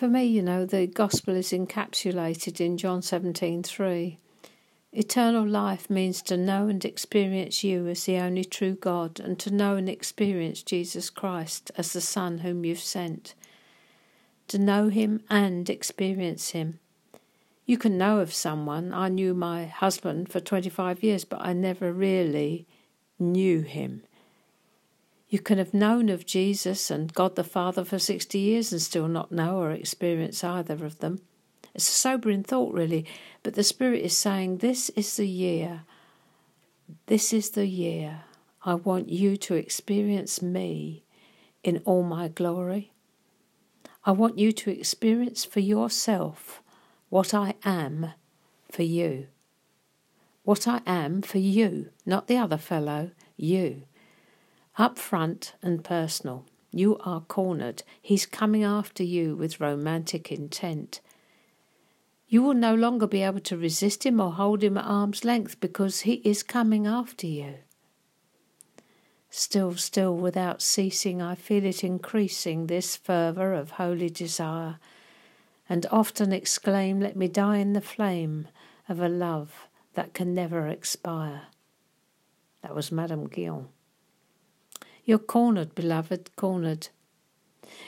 For me, you know, the gospel is encapsulated in John 17:3. Eternal life means to know and experience you as the only true God and to know and experience Jesus Christ as the Son whom you've sent. To know him and experience him. You can know of someone. I knew my husband for 25 years, but I never really knew him. You can have known of Jesus and God the Father for 60 years and still not know or experience either of them. It's a sobering thought, really, but the Spirit is saying, This is the year. This is the year. I want you to experience me in all my glory. I want you to experience for yourself what I am for you. What I am for you, not the other fellow, you. Up front and personal. You are cornered. He's coming after you with romantic intent. You will no longer be able to resist him or hold him at arm's length because he is coming after you. Still, still, without ceasing, I feel it increasing, this fervour of holy desire, and often exclaim, Let me die in the flame of a love that can never expire. That was Madame Guyon. You're cornered, beloved, cornered.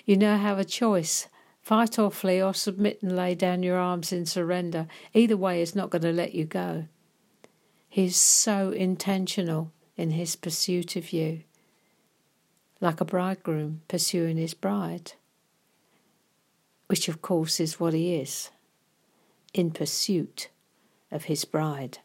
You now have a choice Fight or flee or submit and lay down your arms in surrender. Either way is not going to let you go. He's so intentional in his pursuit of you, like a bridegroom pursuing his bride, which of course is what he is, in pursuit of his bride.